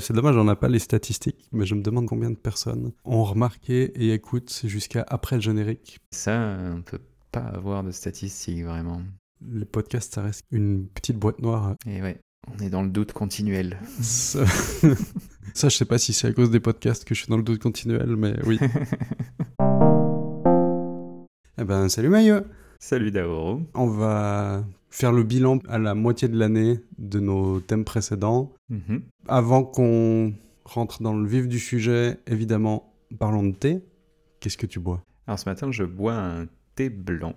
C'est dommage, on n'a pas les statistiques, mais je me demande combien de personnes ont remarqué et écoutent jusqu'à après le générique. Ça, on peut pas avoir de statistiques vraiment. Les podcasts, ça reste une petite boîte noire. Et ouais, on est dans le doute continuel. Ça, ça je sais pas si c'est à cause des podcasts que je suis dans le doute continuel, mais oui. eh ben, salut Maillot Salut Daoro. On va faire le bilan à la moitié de l'année de nos thèmes précédents. Mhm. Avant qu'on rentre dans le vif du sujet, évidemment, parlons de thé. Qu'est-ce que tu bois? Alors ce matin, je bois un thé blanc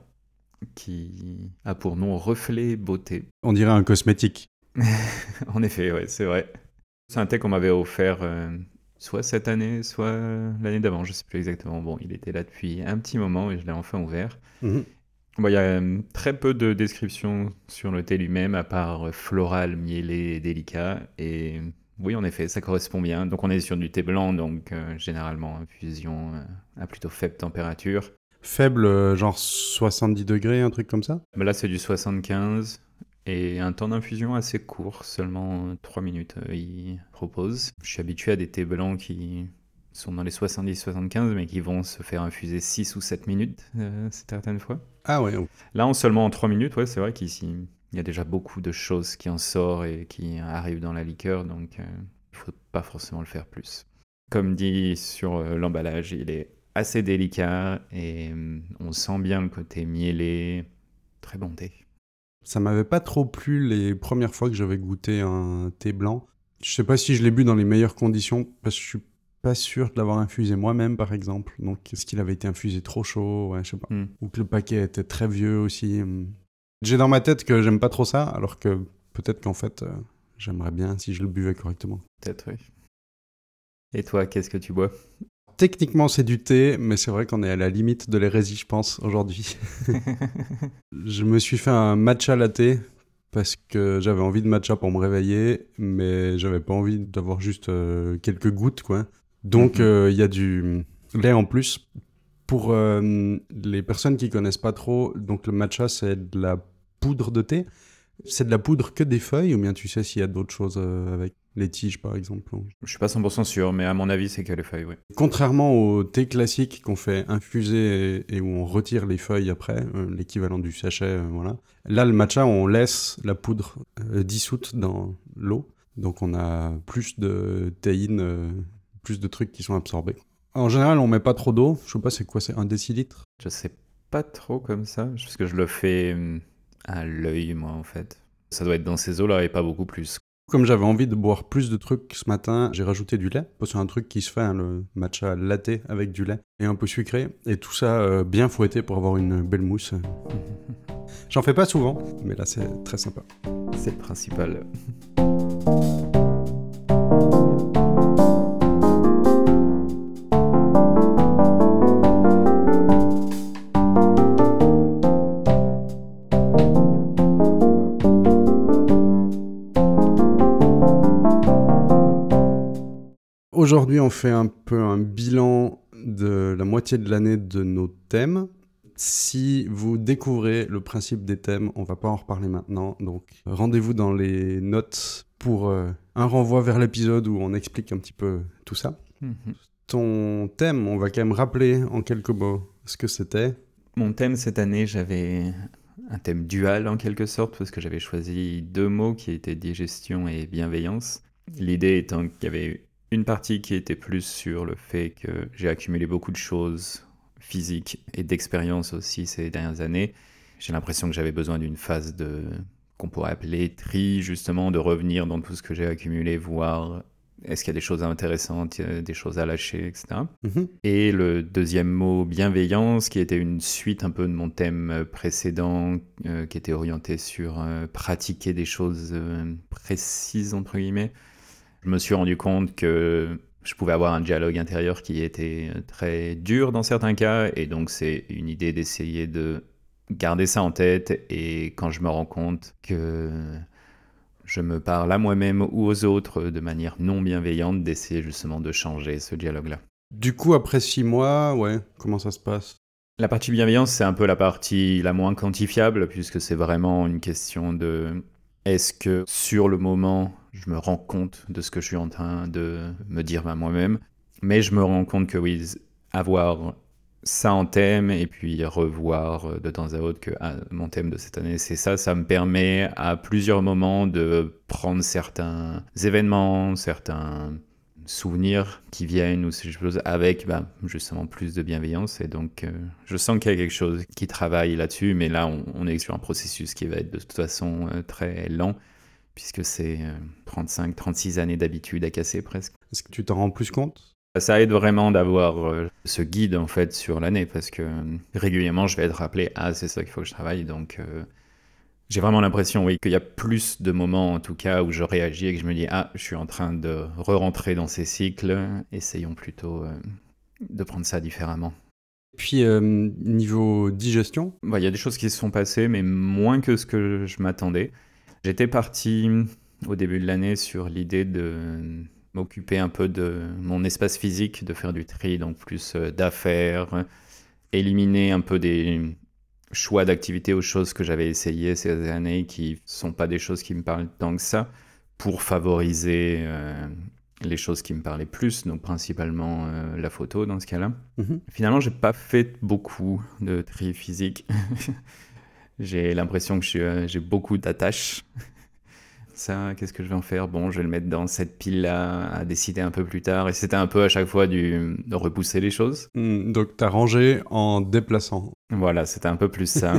qui a pour nom Reflet Beauté. On dirait un cosmétique. en effet, ouais, c'est vrai. C'est un thé qu'on m'avait offert euh, soit cette année, soit l'année d'avant, je sais plus exactement. Bon, il était là depuis un petit moment et je l'ai enfin ouvert. Bon, il y a euh, très peu de descriptions sur le thé lui-même, à part euh, floral, mielé et délicat. Et oui, en effet, ça correspond bien. Donc on est sur du thé blanc, donc euh, généralement infusion euh, à plutôt faible température. Faible, euh, genre 70 degrés, un truc comme ça? Mais là, c'est du 75 et un temps d'infusion assez court, seulement 3 minutes, euh, il propose. Je suis habitué à des thés blancs qui sont dans les 70-75, mais qui vont se faire infuser 6 ou 7 minutes euh, certaines fois. Ah ouais. Là, en seulement en 3 minutes, ouais, c'est vrai qu'ici, il y a déjà beaucoup de choses qui en sortent et qui arrivent dans la liqueur, donc euh, il faut pas forcément le faire plus. Comme dit sur euh, l'emballage, il est assez délicat et euh, on sent bien le côté mielé. Très bon thé. Ça m'avait pas trop plu les premières fois que j'avais goûté un thé blanc. Je sais pas si je l'ai bu dans les meilleures conditions, parce que je suis pas sûr de l'avoir infusé moi-même, par exemple. Donc, est-ce qu'il avait été infusé trop chaud? Ouais, je sais pas. Hmm. Ou que le paquet était très vieux aussi. Hmm. J'ai dans ma tête que j'aime pas trop ça, alors que peut-être qu'en fait, euh, j'aimerais bien si je le buvais correctement. Peut-être, oui. Et toi, qu'est-ce que tu bois? Techniquement, c'est du thé, mais c'est vrai qu'on est à la limite de l'hérésie, je pense, aujourd'hui. je me suis fait un matcha latte parce que j'avais envie de matcha pour me réveiller, mais j'avais pas envie d'avoir juste euh, quelques gouttes, quoi. Donc, Mhm. euh, il y a du lait en plus. Pour euh, les personnes qui connaissent pas trop, donc le matcha, c'est de la poudre de thé. C'est de la poudre que des feuilles, ou bien tu sais s'il y a d'autres choses euh, avec les tiges, par exemple Je suis pas 100% sûr, mais à mon avis, c'est que les feuilles, oui. Contrairement au thé classique qu'on fait infuser et, et où on retire les feuilles après, euh, l'équivalent du sachet, euh, voilà. Là, le matcha, on laisse la poudre euh, dissoute dans l'eau. Donc on a plus de théine, plus de trucs qui sont absorbés. En général, on met pas trop d'eau. Je sais pas, c'est quoi C'est un décilitre? Je sais pas trop comme ça, parce que je le fais hum, à l'œil, moi, en fait. Ça doit être dans ces eaux-là et pas beaucoup plus. Comme j'avais envie de boire plus de trucs ce matin, j'ai rajouté du lait. C'est un truc qui se fait, hein, le matcha latte avec du lait et un peu sucré. Et tout ça euh, bien fouetté pour avoir une belle mousse. J'en fais pas souvent, mais là c'est très sympa. C'est le principal. Aujourd'hui, on fait un peu un bilan de la moitié de l'année de nos thèmes. Si vous découvrez le principe des thèmes, on va pas en reparler maintenant. Donc, rendez-vous dans les notes pour euh, un renvoi vers l'épisode où on explique un petit peu tout ça. Mhm. Ton thème, on va quand même rappeler en quelques mots ce que c'était. Mon thème cette année, j'avais un thème dual en quelque sorte, parce que j'avais choisi deux mots qui étaient digestion et bienveillance. L'idée étant qu'il y avait une partie qui était plus sur le fait que j'ai accumulé beaucoup de choses physiques et d'expérience aussi ces dernières années. J'ai l'impression que j'avais besoin d'une phase de qu'on pourrait appeler tri, justement, de revenir dans tout ce que j'ai accumulé, voir est-ce qu'il y a des choses intéressantes, des choses à lâcher, etc. Mhm. Et le deuxième mot, bienveillance, qui était une suite un peu de mon thème précédent, euh, qui était orienté sur euh, pratiquer des choses euh, précises, entre guillemets. Je me suis rendu compte que je pouvais avoir un dialogue intérieur qui était très dur dans certains cas, et donc c'est une idée d'essayer de garder ça en tête, et quand je me rends compte que je me parle à moi-même ou aux autres de manière non bienveillante, d'essayer justement de changer ce dialogue-là. Du coup, après six mois, ouais, comment ça se passe? La partie bienveillance, c'est un peu la partie la moins quantifiable, puisque c'est vraiment une question de Est-ce que sur le moment, je me rends compte de ce que je suis en train de me dire à moi-même? Mais je me rends compte que oui, avoir ça en thème et puis revoir euh, de temps à autre que ah, mon thème de cette année c'est ça, ça me permet à plusieurs moments de prendre certains événements, certains souvenirs qui viennent ou ces choses avec bah, justement plus de bienveillance et donc euh, je sens qu'il y a quelque chose qui travaille là-dessus mais là on, est sur un processus qui va être de toute façon euh, très lent puisque c'est 35, 36 années d'habitude à casser presque. Est-ce que tu t'en rends plus compte? Ça aide vraiment d'avoir euh, ce guide en fait sur l'année parce que euh, régulièrement je vais être rappelé ah c'est ça qu'il faut que je travaille donc euh, j'ai vraiment l'impression oui qu'il y a plus de moments en tout cas où je réagis et que je me dis ah je suis en train de re-rentrer dans ces cycles essayons plutôt de prendre ça différemment. Puis niveau digestion? Bah, Il y a des choses qui se sont passées mais moins que ce que je m'attendais. J'étais parti au début de l'année sur l'idée de m'occuper un peu de mon espace physique, de faire du tri, donc plus euh, d'affaires, éliminer un peu des choix d'activités aux choses que j'avais essayées ces années qui sont pas des choses qui me parlent tant que ça, pour favoriser euh, les choses qui me parlaient plus, donc principalement euh, la photo dans ce cas-là. Finalement, mhm. Finalement, j'ai pas fait beaucoup de tri physique. j'ai l'impression que j'ai beaucoup d'attaches ça, qu'est-ce que je vais en faire? Bon, je vais le mettre dans cette pile-là, à décider un peu plus tard. Et c'était un peu à chaque fois du, de repousser les choses. Hmm, donc, tu as rangé en déplaçant. Voilà, c'était un peu plus ça.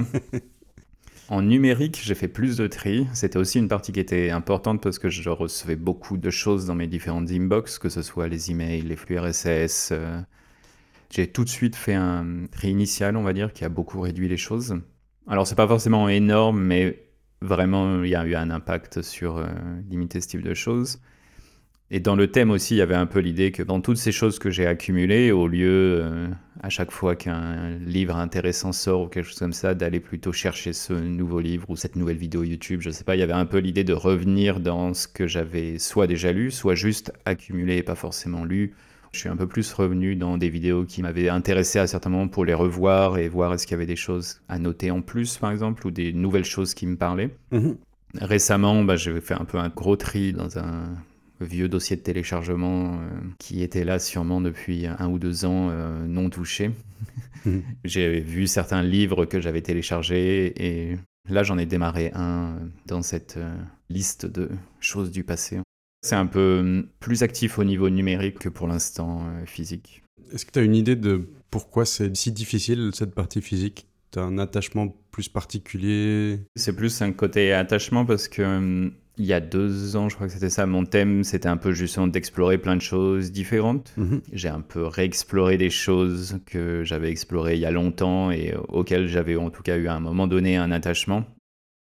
en numérique, j'ai fait plus de tri. C'était aussi une partie qui était importante parce que je recevais beaucoup de choses dans mes différentes inbox, que ce soit les emails, les flux RSS. Euh. J'ai tout de suite fait un tri initial, on va dire, qui a beaucoup réduit les choses. Alors, c'est pas forcément énorme, mais vraiment, il y a eu un impact sur euh, limiter ce type de choses. Et dans le thème aussi, il y avait un peu l'idée que dans toutes ces choses que j'ai accumulées, au lieu, euh, à chaque fois qu'un livre intéressant sort ou quelque chose comme ça, d'aller plutôt chercher ce nouveau livre ou cette nouvelle vidéo YouTube, je sais pas, il y avait un peu l'idée de revenir dans ce que j'avais soit déjà lu, soit juste accumulé et pas forcément lu, je suis un peu plus revenu dans des vidéos qui m'avaient intéressé à certains moments pour les revoir et voir est-ce qu'il y avait des choses à noter en plus, par exemple, ou des nouvelles choses qui me parlaient. Mhm. Récemment, bah, j'ai fait un peu un gros tri dans un vieux dossier de téléchargement euh, qui était là sûrement depuis un ou deux ans euh, non touché. Mhm. J'ai vu certains livres que j'avais téléchargés et là j'en ai démarré un dans cette euh, liste de choses du passé. C'est un peu hum, plus actif au niveau numérique que pour l'instant euh, physique. Est-ce que tu as une idée de pourquoi c'est si difficile cette partie physique? Tu as un attachement plus particulier? C'est plus un côté attachement parce que hum, il y a deux ans, je crois que c'était ça, mon thème, c'était un peu justement d'explorer plein de choses différentes. Mhm. J'ai un peu réexploré des choses que j'avais explorées il y a longtemps et auxquelles j'avais en tout cas eu à un moment donné un attachement.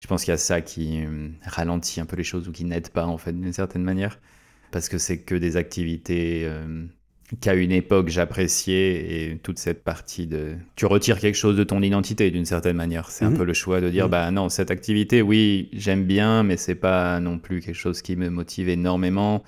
Je pense qu'il y a ça qui euh, ralentit un peu les choses ou qui n'aide pas en fait d'une certaine manière. Parce que c'est que des activités euh, qu'à une époque j'appréciais et toute cette partie de... Tu retires quelque chose de ton identité d'une certaine manière. C'est un mhm. peu le choix de dire, mhm. bah non, cette activité, oui, j'aime bien, mais c'est pas non plus quelque chose qui me motive énormément.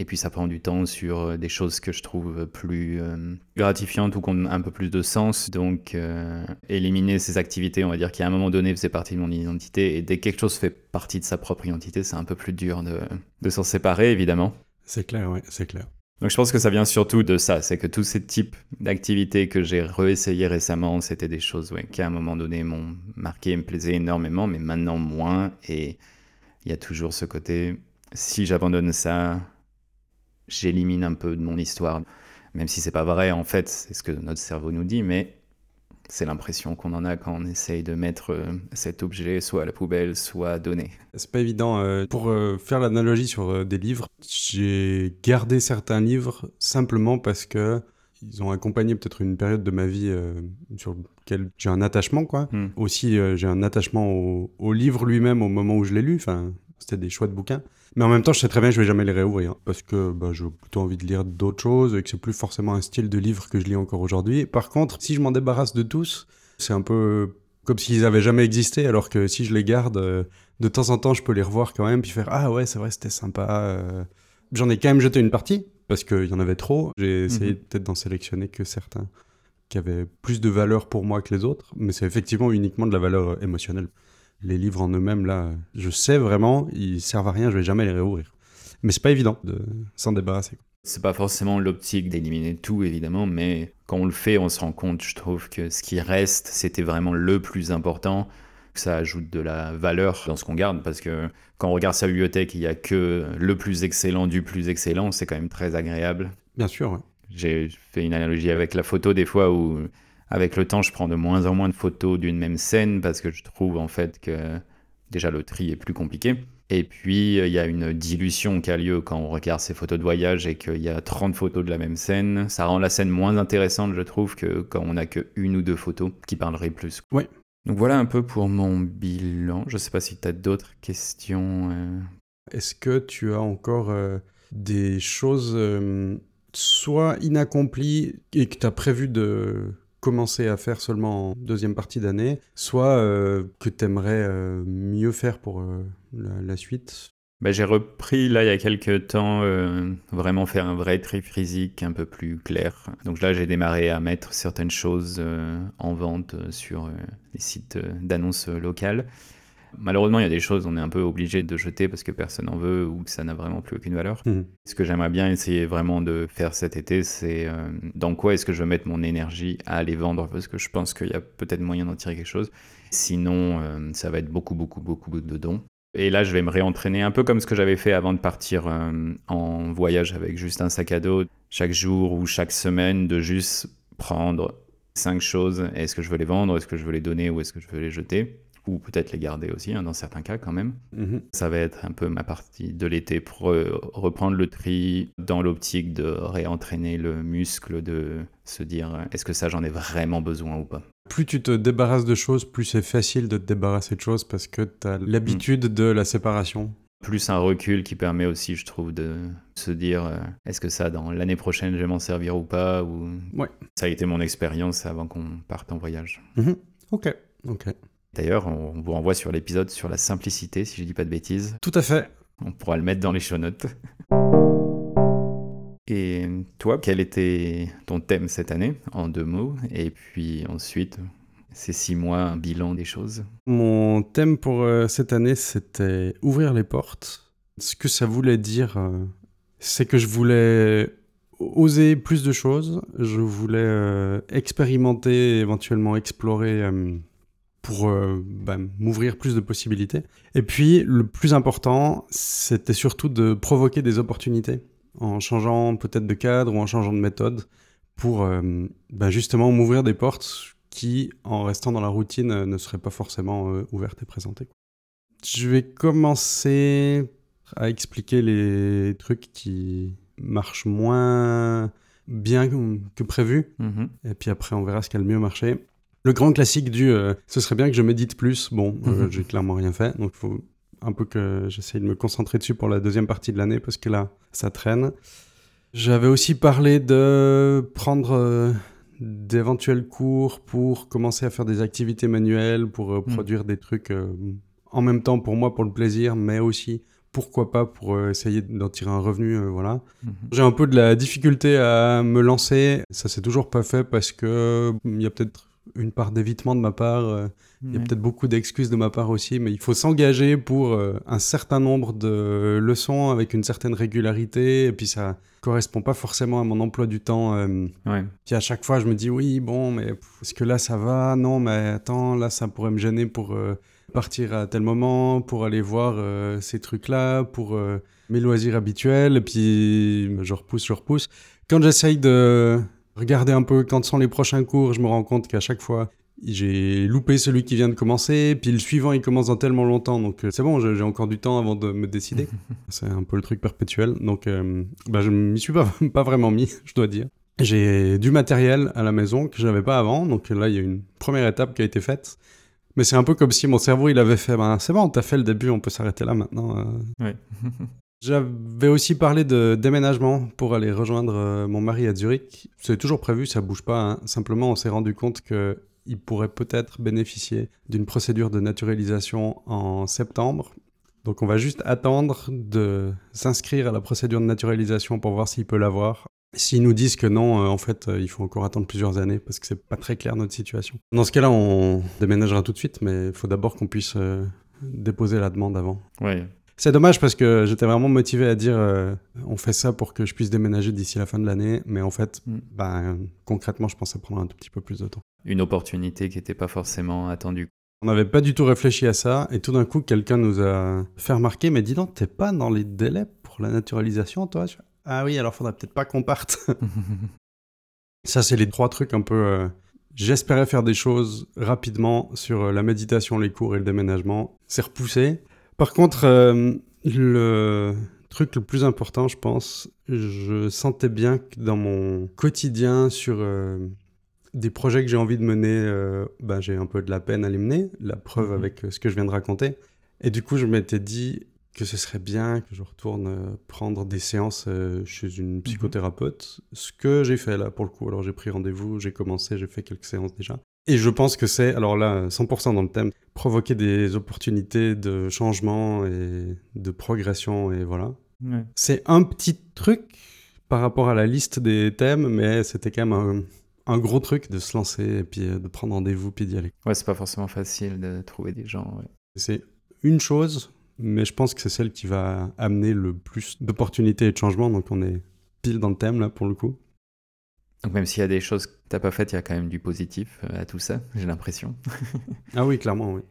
Et puis ça prend du temps sur euh, des choses que je trouve plus euh, gratifiantes ou qui ont un peu plus de sens. Donc euh, éliminer ces activités, on va dire, qui à un moment donné faisaient partie de mon identité. Et dès que quelque chose fait partie de sa propre identité, c'est un peu plus dur de, de s'en séparer, évidemment. C'est clair, oui, c'est clair. Donc je pense que ça vient surtout de ça, c'est que tous ces types d'activités que j'ai réessayé récemment, c'était des choses ouais, qui à un moment donné m'ont marqué et me plaisaient énormément, mais maintenant moins. Et il y a toujours ce côté, si j'abandonne ça, j'élimine un peu de mon histoire. Même si c'est pas vrai, en fait, c'est ce que notre cerveau nous dit, mais c'est l'impression qu'on en a quand on essaye de mettre euh, cet objet soit à la poubelle, soit à donner. C'est pas évident. Euh, pour euh, faire l'analogie sur des livres, j'ai gardé certains livres simplement parce que ils ont accompagné peut-être une période de ma vie sur laquelle j'ai un attachement, quoi. Hmm. Aussi, j'ai un attachement au, au livre lui-même au moment où je l'ai lu. Enfin, c'était des choix de bouquins. Mais en même temps, je sais très bien que je vais jamais les réouvrir parce que bah, j'ai plutôt envie de lire d'autres choses et que c'est plus forcément un style de livre que je lis encore aujourd'hui. Par contre, si je m'en débarrasse de tous, c'est un peu comme s'ils avaient jamais existé, alors que si je les garde, euh, de temps en temps, je peux les revoir quand même puis faire ah ouais, c'est vrai, c'était sympa. Euh. J'en ai quand même jeté une partie parce qu'il y en avait trop. J'ai essayé mhm. peut-être d'en sélectionner que certains qui avaient plus de valeur pour moi que les autres, mais c'est effectivement uniquement de la valeur émotionnelle. Les livres en eux-mêmes, là, je sais vraiment, ils servent à rien, je vais jamais les réouvrir. Mais c'est pas évident de s'en débarrasser. C'est pas forcément l'optique d'éliminer tout, évidemment, mais quand on le fait, on se rend compte, je trouve, que ce qui reste, c'était vraiment le plus important, que ça ajoute de la valeur dans ce qu'on garde, parce que quand on regarde sa bibliothèque, il n'y a que le plus excellent du plus excellent, c'est quand même très agréable. Bien sûr, ouais. J'ai fait une analogie avec la photo des fois où, avec le temps, je prends de moins en moins de photos d'une même scène, parce que je trouve en fait que déjà le tri est plus compliqué. Et puis, euh, il y a une dilution qui a lieu quand on regarde ces photos de voyage et qu'il y a 30 photos de la même scène. Ça rend la scène moins intéressante, je trouve, que quand on n'a que une ou deux photos qui parleraient plus. Oui. Donc voilà un peu pour mon bilan. Je ne sais pas si tu as d'autres questions. Euh. Est-ce que tu as encore euh, des choses soit inaccomplies et que tu as prévu de commencer à faire seulement en deuxième partie d'année, soit euh, que tu aimerais euh, mieux faire pour euh, la, suite? Bah, J'ai repris là il y a quelques temps vraiment faire un vrai tri physique un peu plus clair. Donc là j'ai démarré à mettre certaines choses en vente sur les sites d'annonces locales. Malheureusement, il y a des choses on est un peu obligé de jeter parce que personne n'en veut ou que ça n'a vraiment plus aucune valeur. Mhm. Ce que j'aimerais bien essayer vraiment de faire cet été, c'est euh, dans quoi est-ce que je veux mettre mon énergie à aller vendre? Parce que je pense qu'il y a peut-être moyen d'en tirer quelque chose. Sinon, euh, ça va être beaucoup, beaucoup, beaucoup de dons. Et là, je vais me réentraîner un peu comme ce que j'avais fait avant de partir euh, en voyage avec juste un sac à dos chaque jour ou chaque semaine, de juste prendre cinq choses. Est-ce que je veux les vendre? Est-ce que je veux les donner? Ou est-ce que je veux les jeter? Ou peut-être les garder aussi, hein, dans certains cas quand même. Mhm. Ça va être un peu ma partie de l'été pour reprendre le tri dans l'optique de réentraîner le muscle, de se dire est-ce que ça j'en ai vraiment besoin ou pas? Plus tu te débarrasses de choses, plus c'est facile de te débarrasser de choses parce que tu as l'habitude de la séparation. Plus un recul qui permet aussi, je trouve, de se dire euh, est-ce que ça, dans l'année prochaine, je vais m'en servir ou pas ou... Ouais. Ça a été mon expérience avant qu'on parte en voyage. Mhm. Ok, ok. D'ailleurs, on vous renvoie sur l'épisode sur la simplicité, si je dis pas de bêtises. Tout à fait. On pourra le mettre dans les show notes. Et toi, quel était ton thème cette année, en deux mots? Et puis ensuite, ces six mois, un bilan des choses? Mon thème pour euh, cette année, c'était ouvrir les portes. Ce que ça voulait dire, euh, c'est que je voulais oser plus de choses. Je voulais euh, expérimenter, éventuellement explorer pour euh, bah, m'ouvrir plus de possibilités. Et puis, le plus important, c'était surtout de provoquer des opportunités en changeant peut-être de cadre ou en changeant de méthode pour euh, bah, justement m'ouvrir des portes qui, en restant dans la routine, ne seraient pas forcément euh, ouvertes et présentées. Je vais commencer à expliquer les trucs qui marchent moins bien que prévu. Mm-hmm. Et puis après, on verra ce qui a le mieux marché le grand classique du euh, ce serait bien que je médite plus. Bon, euh, mhm. j'ai clairement rien fait, donc il faut un peu que j'essaye de me concentrer dessus pour la deuxième partie de l'année parce que là, ça traîne. J'avais aussi parlé de prendre euh, d'éventuels cours pour commencer à faire des activités manuelles, pour mhm. produire des trucs en même temps pour moi, pour le plaisir, mais aussi pourquoi pas pour essayer d'en tirer un revenu, voilà. Mhm. J'ai un peu de la difficulté à me lancer, ça s'est toujours pas fait parce que il y a peut-être une part d'évitement de ma part. Euh, il y a peut-être beaucoup d'excuses de ma part aussi, mais il faut s'engager pour euh, un certain nombre de leçons avec une certaine régularité. Et puis ça correspond pas forcément à mon emploi du temps. Euh. Puis à chaque fois, je me dis oui, bon, mais est-ce que là ça va? Non, mais attends, là ça pourrait me gêner pour partir à tel moment, pour aller voir ces trucs-là, pour mes loisirs habituels. Et puis je repousse, je repousse. Quand j'essaye de regarder un peu quand sont les prochains cours, je me rends compte qu'à chaque fois, j'ai loupé celui qui vient de commencer, puis le suivant il commence dans tellement longtemps, donc euh, c'est bon, j'ai encore du temps avant de me décider. c'est un peu le truc perpétuel, donc euh, bah, je m'y suis pas, pas vraiment mis, je dois dire. J'ai du matériel à la maison que j'avais pas avant, donc là il y a une première étape qui a été faite. Mais c'est un peu comme si mon cerveau il avait fait, ben, c'est bon, t'as fait le début, on peut s'arrêter là maintenant. Euh. Ouais. J'avais aussi parlé de déménagement pour aller rejoindre euh, mon mari à Zurich. C'est toujours prévu, ça bouge pas. Hein. Simplement, on s'est rendu compte qu'il pourrait peut-être bénéficier d'une procédure de naturalisation en septembre. Donc on va juste attendre de s'inscrire à la procédure de naturalisation pour voir s'il peut l'avoir S'ils nous disent que non, euh, en fait, euh, il faut encore attendre plusieurs années parce que c'est pas très clair notre situation. Dans ce cas-là, on déménagera tout de suite, mais il faut d'abord qu'on puisse déposer la demande avant. Ouais. C'est dommage parce que j'étais vraiment motivé à dire on fait ça pour que je puisse déménager d'ici la fin de l'année, mais en fait, Mm. ben, concrètement, je pensais prendre un tout petit peu plus de temps. Une opportunité qui n'était pas forcément attendue. On n'avait pas du tout réfléchi à ça, et tout d'un coup, quelqu'un nous a fait remarquer, mais dis donc, t'es pas dans les délais pour la naturalisation, toi? Ah oui, alors faudrait peut-être pas qu'on parte. ça, c'est les trois trucs un peu... euh, J'espérais faire des choses rapidement sur euh, la méditation, les cours et le déménagement. C'est repoussé. Par contre, euh, le truc le plus important, je pense, je sentais bien que dans mon quotidien sur euh, des projets que j'ai envie de mener, euh, bah, j'ai un peu de la peine à les mener, la preuve Mhm. avec ce que je viens de raconter. Et du coup, je m'étais dit que ce serait bien que je retourne prendre des séances chez une psychothérapeute, ce que j'ai fait là pour le coup. Alors j'ai pris rendez-vous, j'ai commencé, j'ai fait quelques séances déjà. Et je pense que c'est, alors là, 100% dans le thème, provoquer des opportunités de changement et de progression, et voilà. Ouais. C'est un petit truc par rapport à la liste des thèmes, mais c'était quand même un, un gros truc de se lancer et puis euh, de prendre rendez-vous puis d'y aller. Ouais, c'est pas forcément facile de trouver des gens. ouais. C'est une chose, mais je pense que c'est celle qui va amener le plus d'opportunités et de changements, donc on est pile dans le thème là pour le coup. Donc même s'il y a des choses que t'as pas faites, il y a quand même du positif euh, à tout ça, j'ai l'impression. Ah oui, clairement, oui.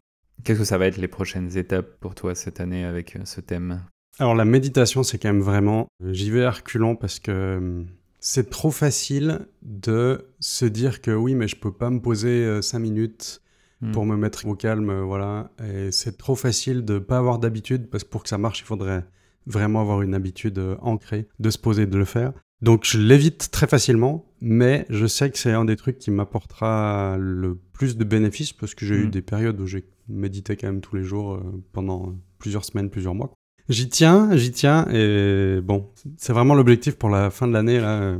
Qu'est-ce que ça va être les prochaines étapes pour toi cette année avec euh, ce thème? Alors la méditation, c'est quand même vraiment, j'y vais à reculons parce que euh, c'est trop facile de se dire que oui, mais je peux pas me poser 5 minutes Hmm. pour me mettre au calme, euh, voilà. Et c'est trop facile de pas avoir d'habitude parce que pour que ça marche, il faudrait vraiment avoir une habitude euh, ancrée de se poser, de le faire. Donc je l'évite très facilement, mais je sais que c'est un des trucs qui m'apportera le plus de bénéfices parce que j'ai eu Mm. des périodes où j'ai médité quand même tous les jours euh, pendant plusieurs semaines, plusieurs mois. J'y tiens, j'y tiens, et bon, c'est vraiment l'objectif pour la fin de l'année là euh,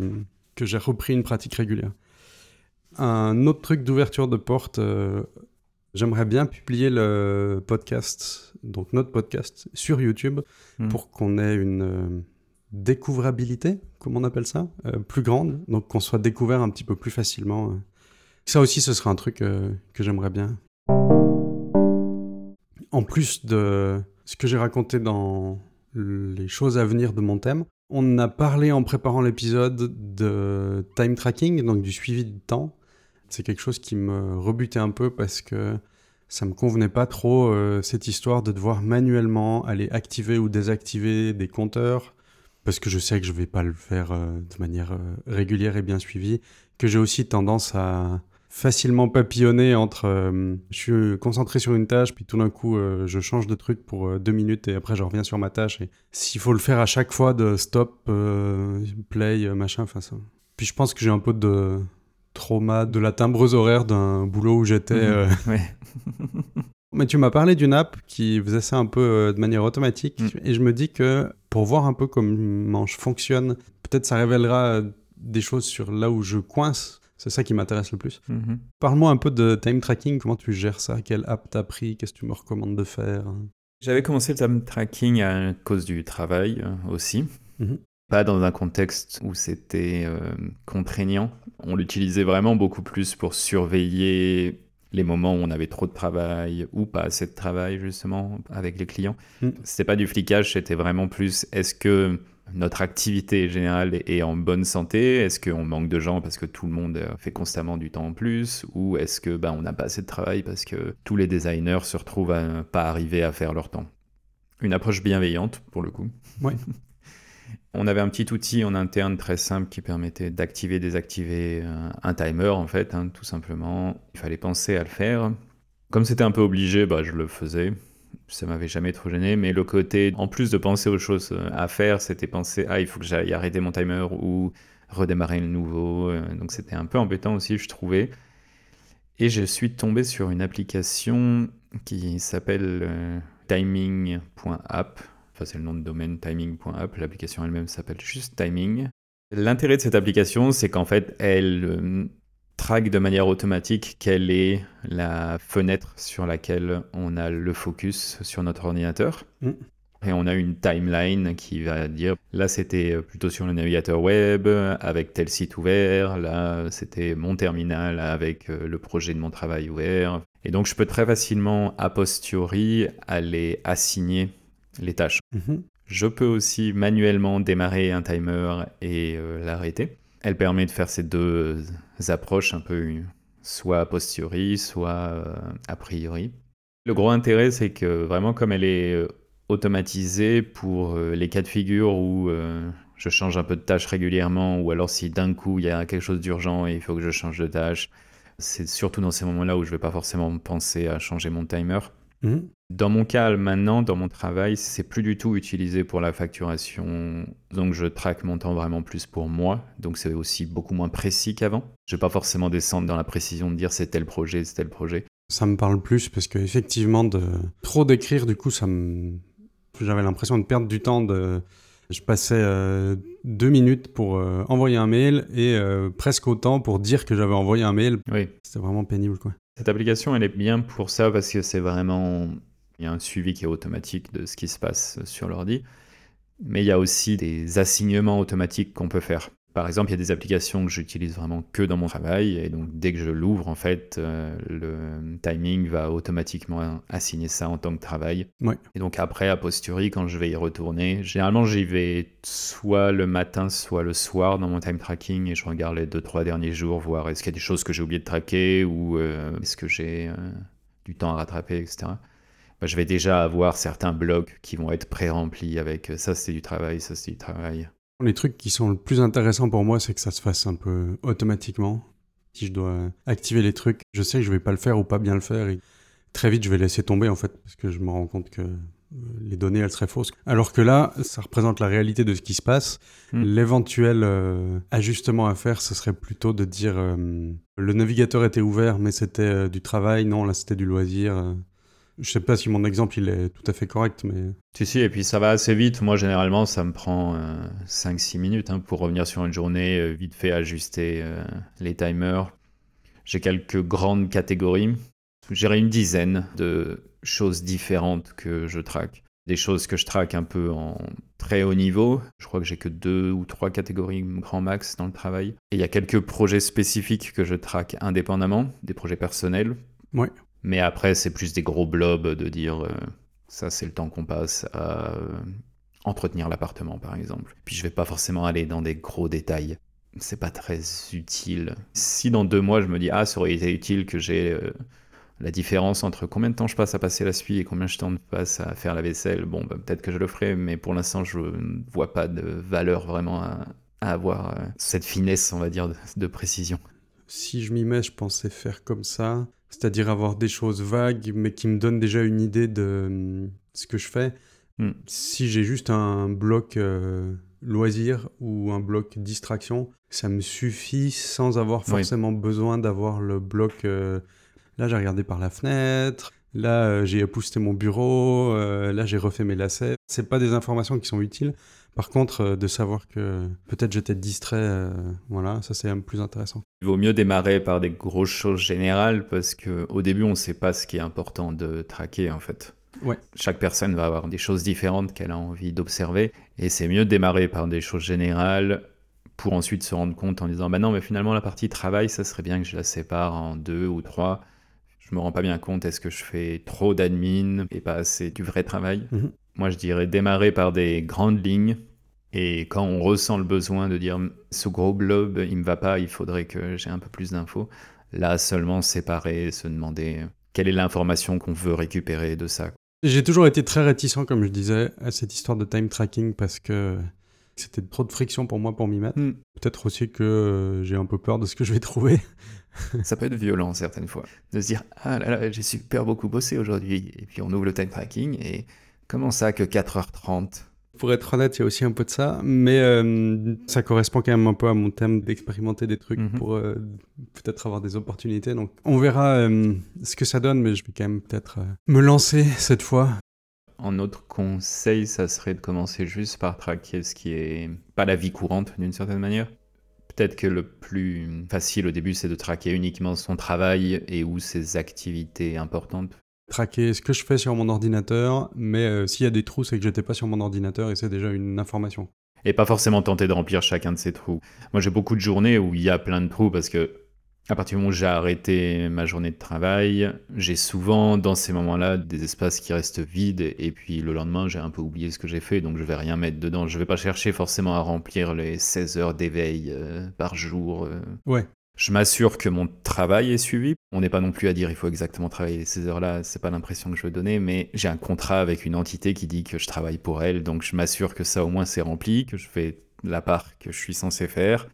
que j'ai repris une pratique régulière. Un autre truc d'ouverture de porte, euh, j'aimerais bien publier le podcast, donc notre podcast, sur YouTube Hmm. pour qu'on ait une découvrabilité, comme on appelle ça, euh, plus grande, donc qu'on soit découvert un petit peu plus facilement. euh. Ça aussi, ce serait un truc euh, que j'aimerais bien. En plus de ce que j'ai raconté dans les choses à venir de mon thème, on a parlé en préparant l'épisode de time tracking, donc du suivi du temps. C'est quelque chose qui me rebutait un peu parce que ça me convenait pas trop cette histoire de devoir manuellement aller activer ou désactiver des compteurs parce que je sais que je vais pas le faire euh, de manière euh, régulière et bien suivie, que j'ai aussi tendance à facilement papillonner entre euh, je suis concentré sur une tâche puis tout d'un coup je change de truc pour deux minutes et après je reviens sur ma tâche et s'il faut le faire à chaque fois de stop play machin enfin ça puis je pense que j'ai un peu de trauma de la timbreuse horaire d'un boulot où j'étais Mhm. Ouais. mais tu m'as parlé d'une app qui faisait ça un peu euh, de manière automatique Mm. et je me dis que pour voir un peu comment je fonctionne, peut-être ça révélera euh, des choses sur là où je coince. C'est ça qui m'intéresse le plus. Mhm. Parle-moi un peu de time tracking, comment tu gères ça, quelle app t'as pris, qu'est-ce que tu me recommandes de faire? J'avais commencé le time tracking à cause du travail euh, aussi. Mhm. Pas dans un contexte où c'était euh, contraignant. On l'utilisait vraiment beaucoup plus pour surveiller les moments où on avait trop de travail ou pas assez de travail justement avec les clients. Mm. C'était pas du flicage, c'était vraiment plus est-ce que notre activité générale est en bonne santé? Est-ce qu'on manque de gens parce que tout le monde euh, fait constamment du temps en plus? Ou est-ce que bah, on n'a pas assez de travail parce que tous les designers se retrouvent à ne pas arriver à faire leur temps? Une approche bienveillante pour le coup. Ouais. On avait un petit outil en interne très simple qui permettait d'activer, désactiver euh, un timer en fait, hein, tout simplement. Il fallait penser à le faire. Comme c'était un peu obligé, bah, je le faisais. Ça m'avait jamais trop gêné, mais le côté, en plus de penser aux choses euh, à faire, c'était penser, ah, il faut que j'aille arrêter mon timer ou redémarrer le nouveau. euh, Donc c'était un peu embêtant aussi, je trouvais. Et je suis tombé sur une application qui s'appelle timing.app. Enfin, c'est le nom de domaine timing.app. L'application elle-même s'appelle juste Timing. L'intérêt de cette application, c'est qu'en fait, elle euh, traque de manière automatique quelle est la fenêtre sur laquelle on a le focus sur notre ordinateur. Mm. Et on a une timeline qui va dire, là c'était plutôt sur le navigateur web, avec tel site ouvert, là c'était mon terminal avec le projet de mon travail ouvert. Et donc je peux très facilement, a posteriori, aller assigner les tâches. Mhm. Je peux aussi manuellement démarrer un timer et euh, l'arrêter. Elle permet de faire ces deux approches un peu soit a posteriori, soit euh, a priori. Le gros intérêt, c'est que vraiment comme elle est euh, automatisée pour les cas de figure où je change un peu de tâche régulièrement, ou alors si d'un coup il y a quelque chose d'urgent et il faut que je change de tâche, c'est surtout dans ces moments-là où je ne vais pas forcément penser à changer mon timer. Mhm. Dans mon cas, maintenant, dans mon travail, c'est plus du tout utilisé pour la facturation. Donc, je traque mon temps vraiment plus pour moi. Donc, c'est aussi beaucoup moins précis qu'avant. Je vais pas forcément descendre dans la précision de dire c'est tel projet, c'est tel projet. Ça me parle plus parce qu'effectivement, de trop d'écrire, du coup, ça me... j'avais l'impression de perdre du temps. De... Je passais euh, deux minutes pour euh, envoyer un mail et euh, presque autant pour dire que j'avais envoyé un mail. Oui. C'était vraiment pénible, quoi. Cette application, elle est bien pour ça parce que c'est vraiment il y a un suivi qui est automatique de ce qui se passe sur l'ordi. Mais il y a aussi des assignements automatiques qu'on peut faire. Par exemple, il y a des applications que j'utilise vraiment que dans mon travail, et donc dès que je l'ouvre, en fait, euh, le timing va automatiquement assigner ça en tant que travail. Et donc après, a posteriori, quand je vais y retourner, généralement j'y vais soit le matin, soit le soir dans mon time tracking, et je regarde les deux, trois derniers jours, voir est-ce qu'il y a des choses que j'ai oublié de traquer, ou euh, est-ce que j'ai euh, du temps à rattraper, etc. Bah, je vais déjà avoir certains blocs qui vont être pré-remplis avec ça c'est du travail, ça c'est du travail. Les trucs qui sont le plus intéressants pour moi, c'est que ça se fasse un peu automatiquement. Si je dois activer les trucs, je sais que je vais pas le faire ou pas bien le faire. Et très vite, je vais laisser tomber en fait, parce que je me rends compte que euh, les données, elles seraient fausses. Alors que là, ça représente la réalité de ce qui se passe. Hmm. L'éventuel euh, ajustement à faire, ce serait plutôt de dire le navigateur était ouvert, mais c'était du travail. Non, là, c'était du loisir. Je sais pas si mon exemple il est tout à fait correct, mais. Si, si, et puis ça va assez vite. Moi, généralement, ça me prend 5-6 euh, minutes hein, pour revenir sur une journée, euh, vite fait ajuster euh, les timers. J'ai quelques grandes catégories. J'ai une dizaine de choses différentes que je traque. Des choses que je traque un peu en très haut niveau. Je crois que j'ai que deux ou trois catégories grand max dans le travail. Et il y a quelques projets spécifiques que je traque indépendamment, des projets personnels. Ouais. Mais après, c'est plus des gros blobs de dire euh, ça, c'est le temps qu'on passe à euh, entretenir l'appartement, par exemple. Puis je vais pas forcément aller dans des gros détails. C'est pas très utile. Si dans deux mois, je me dis ah, ça aurait été utile que j'ai euh, la différence entre combien de temps je passe à passer la suie et combien de temps je passe à faire la vaisselle, bon, bah, peut-être que je le ferai, mais pour l'instant, je ne vois pas de valeur vraiment à, avoir cette finesse, on va dire, de précision. Si je m'y mets, je pensais faire comme ça c'est-à-dire avoir des choses vagues, mais qui me donnent déjà une idée de hum, ce que je fais. Hmm. Si j'ai juste un bloc euh, loisir ou un bloc distraction, ça me suffit sans avoir forcément besoin d'avoir le bloc. Euh, là, j'ai regardé par la fenêtre. Là, euh, j'ai épousté mon bureau. là, j'ai refait mes lacets. C'est pas des informations qui sont utiles. Par contre, euh, de savoir que peut-être j'étais distrait, euh, voilà, ça c'est un peu plus intéressant. Il vaut mieux démarrer par des grosses choses générales parce qu'au début, on ne sait pas ce qui est important de traquer en fait. Ouais. Chaque personne va avoir des choses différentes qu'elle a envie d'observer et c'est mieux de démarrer par des choses générales pour ensuite se rendre compte en disant bah non mais finalement la partie travail ça serait bien que je la sépare en deux ou trois je me rends pas bien compte est-ce que je fais trop d'admin et pas assez du vrai travail? Mhm. Moi, je dirais démarrer par des grandes lignes. Et quand on ressent le besoin de dire ce gros blob, il me va pas, il faudrait que j'ai un peu plus d'infos, là seulement séparer, se demander quelle est l'information qu'on veut récupérer de ça. J'ai toujours été très réticent, comme je disais, à cette histoire de time tracking parce que c'était trop de friction pour moi pour m'y mettre. Hmm. Peut-être aussi que euh, j'ai un peu peur de ce que je vais trouver. ça peut être violent certaines fois. De se dire, ah là là, j'ai super beaucoup bossé aujourd'hui. Et puis on ouvre le time tracking et Comment ça que 4h30 pour être honnête, il y a aussi un peu de ça, mais euh, ça correspond quand même un peu à mon thème d'expérimenter des trucs mhm. pour euh, peut-être avoir des opportunités. Donc on verra euh, ce que ça donne, mais je vais quand même peut-être me lancer cette fois. En autre conseil, ça serait de commencer juste par traquer ce qui est pas la vie courante d'une certaine manière. Peut-être que le plus facile au début, c'est de traquer uniquement son travail et ou ses activités importantes traquer ce que je fais sur mon ordinateur, mais euh, s'il y a des trous, c'est que j'étais pas sur mon ordinateur et c'est déjà une information. Et pas forcément tenter de remplir chacun de ces trous. Moi, j'ai beaucoup de journées où il y a plein de trous parce que à partir du moment où j'ai arrêté ma journée de travail, j'ai souvent dans ces moments-là des espaces qui restent vides et puis le lendemain j'ai un peu oublié ce que j'ai fait donc je vais rien mettre dedans. Je vais pas chercher forcément à remplir les 16 heures d'éveil euh, par jour. euh. Ouais. Je m'assure que mon travail est suivi. On n'est pas non plus à dire il faut exactement travailler ces heures-là, c'est pas l'impression que je veux donner, mais j'ai un contrat avec une entité qui dit que je travaille pour elle, donc je m'assure que ça au moins c'est rempli, que je fais la part que je suis censé faire.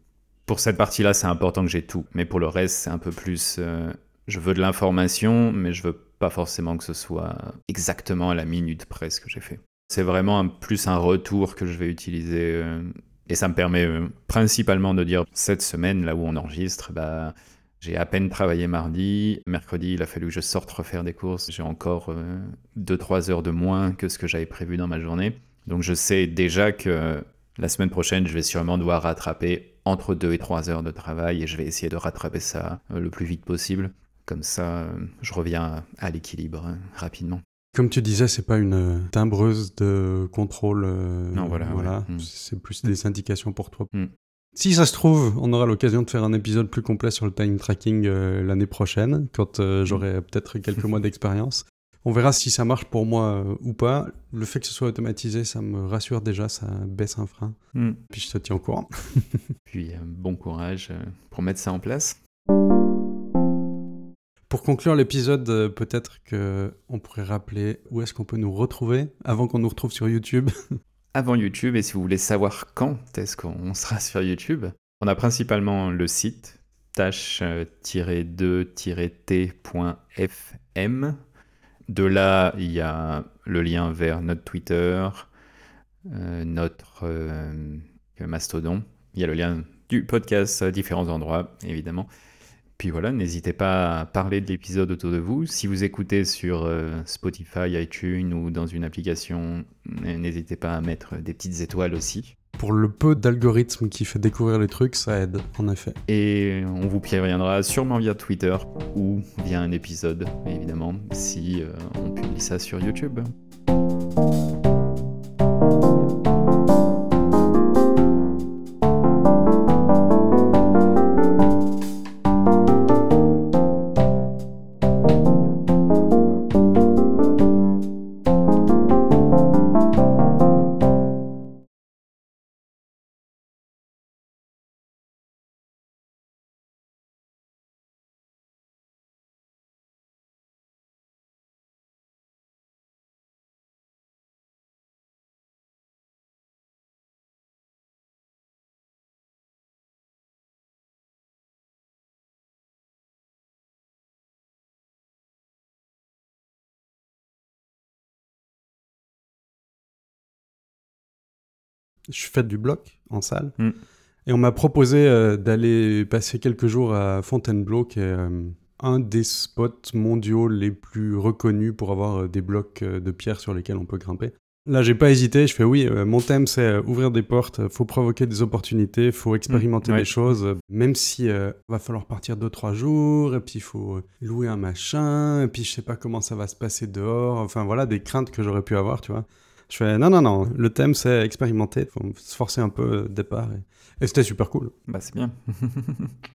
Pour cette partie-là, c'est important que j'ai tout, mais pour le reste, c'est un peu plus. euh, je veux de l'information, mais je veux pas forcément que ce soit exactement à la minute près ce que j'ai fait. C'est vraiment plus un retour que je vais utiliser. euh, et ça me permet euh, principalement de dire cette semaine, là où on enregistre, bah, j'ai à peine travaillé mardi. Mercredi, il a fallu que je sorte refaire des courses. J'ai encore 2-3 heures de moins que ce que j'avais prévu dans ma journée. Donc je sais déjà que la semaine prochaine, je vais sûrement devoir rattraper entre 2 et 3 heures de travail et je vais essayer de rattraper ça euh, le plus vite possible. Comme ça, euh, je reviens à, l'équilibre euh, rapidement. Comme tu disais, c'est pas une timbreuse de contrôle. euh, Non, voilà, ouais. Mm. C'est plus des indications pour toi. Mm. Si ça se trouve, on aura l'occasion de faire un épisode plus complet sur le time tracking euh, l'année prochaine, quand euh, j'aurai peut-être quelques mois d'expérience. On verra si ça marche pour moi euh, ou pas. Le fait que ce soit automatisé, ça me rassure déjà, ça baisse un frein. Mm. Puis je te tiens au courant. Puis euh, bon courage euh, pour mettre ça en place. Pour conclure l'épisode, peut-être que on pourrait rappeler où est-ce qu'on peut nous retrouver avant qu'on nous retrouve sur YouTube. avant YouTube et si vous voulez savoir quand est-ce qu'on sera sur YouTube, on a principalement le site tâche-2-t.fm. De là, il y a le lien vers notre Twitter, euh, notre euh, Mastodon. Il y a le lien du podcast à différents endroits, évidemment. Puis voilà, n'hésitez pas à parler de l'épisode autour de vous. Si vous écoutez sur euh, Spotify, iTunes ou dans une application, n'hésitez pas à mettre des petites étoiles aussi. Pour le peu d'algorithme qui fait découvrir les trucs, ça aide, en effet. Et on vous préviendra sûrement via Twitter ou via un épisode, évidemment, si euh, on publie ça sur YouTube. Je fais du bloc en salle. Mm. Et on m'a proposé euh, d'aller passer quelques jours à Fontainebleau, qui est euh, un des spots mondiaux les plus reconnus pour avoir euh, des blocs de pierre sur lesquels on peut grimper. Là, j'ai pas hésité, je fais oui, mon thème c'est ouvrir des portes, faut provoquer des opportunités, faut expérimenter Mm, ouais. des choses, même si va falloir partir 2-3 jours, et puis il faut louer un machin, et puis je sais pas comment ça va se passer dehors, enfin voilà, des craintes que j'aurais pu avoir, tu vois. Je fais non, non, non, le thème c'est expérimenter, faut se forcer un peu au départ, et, et c'était super cool. Bah c'est bien.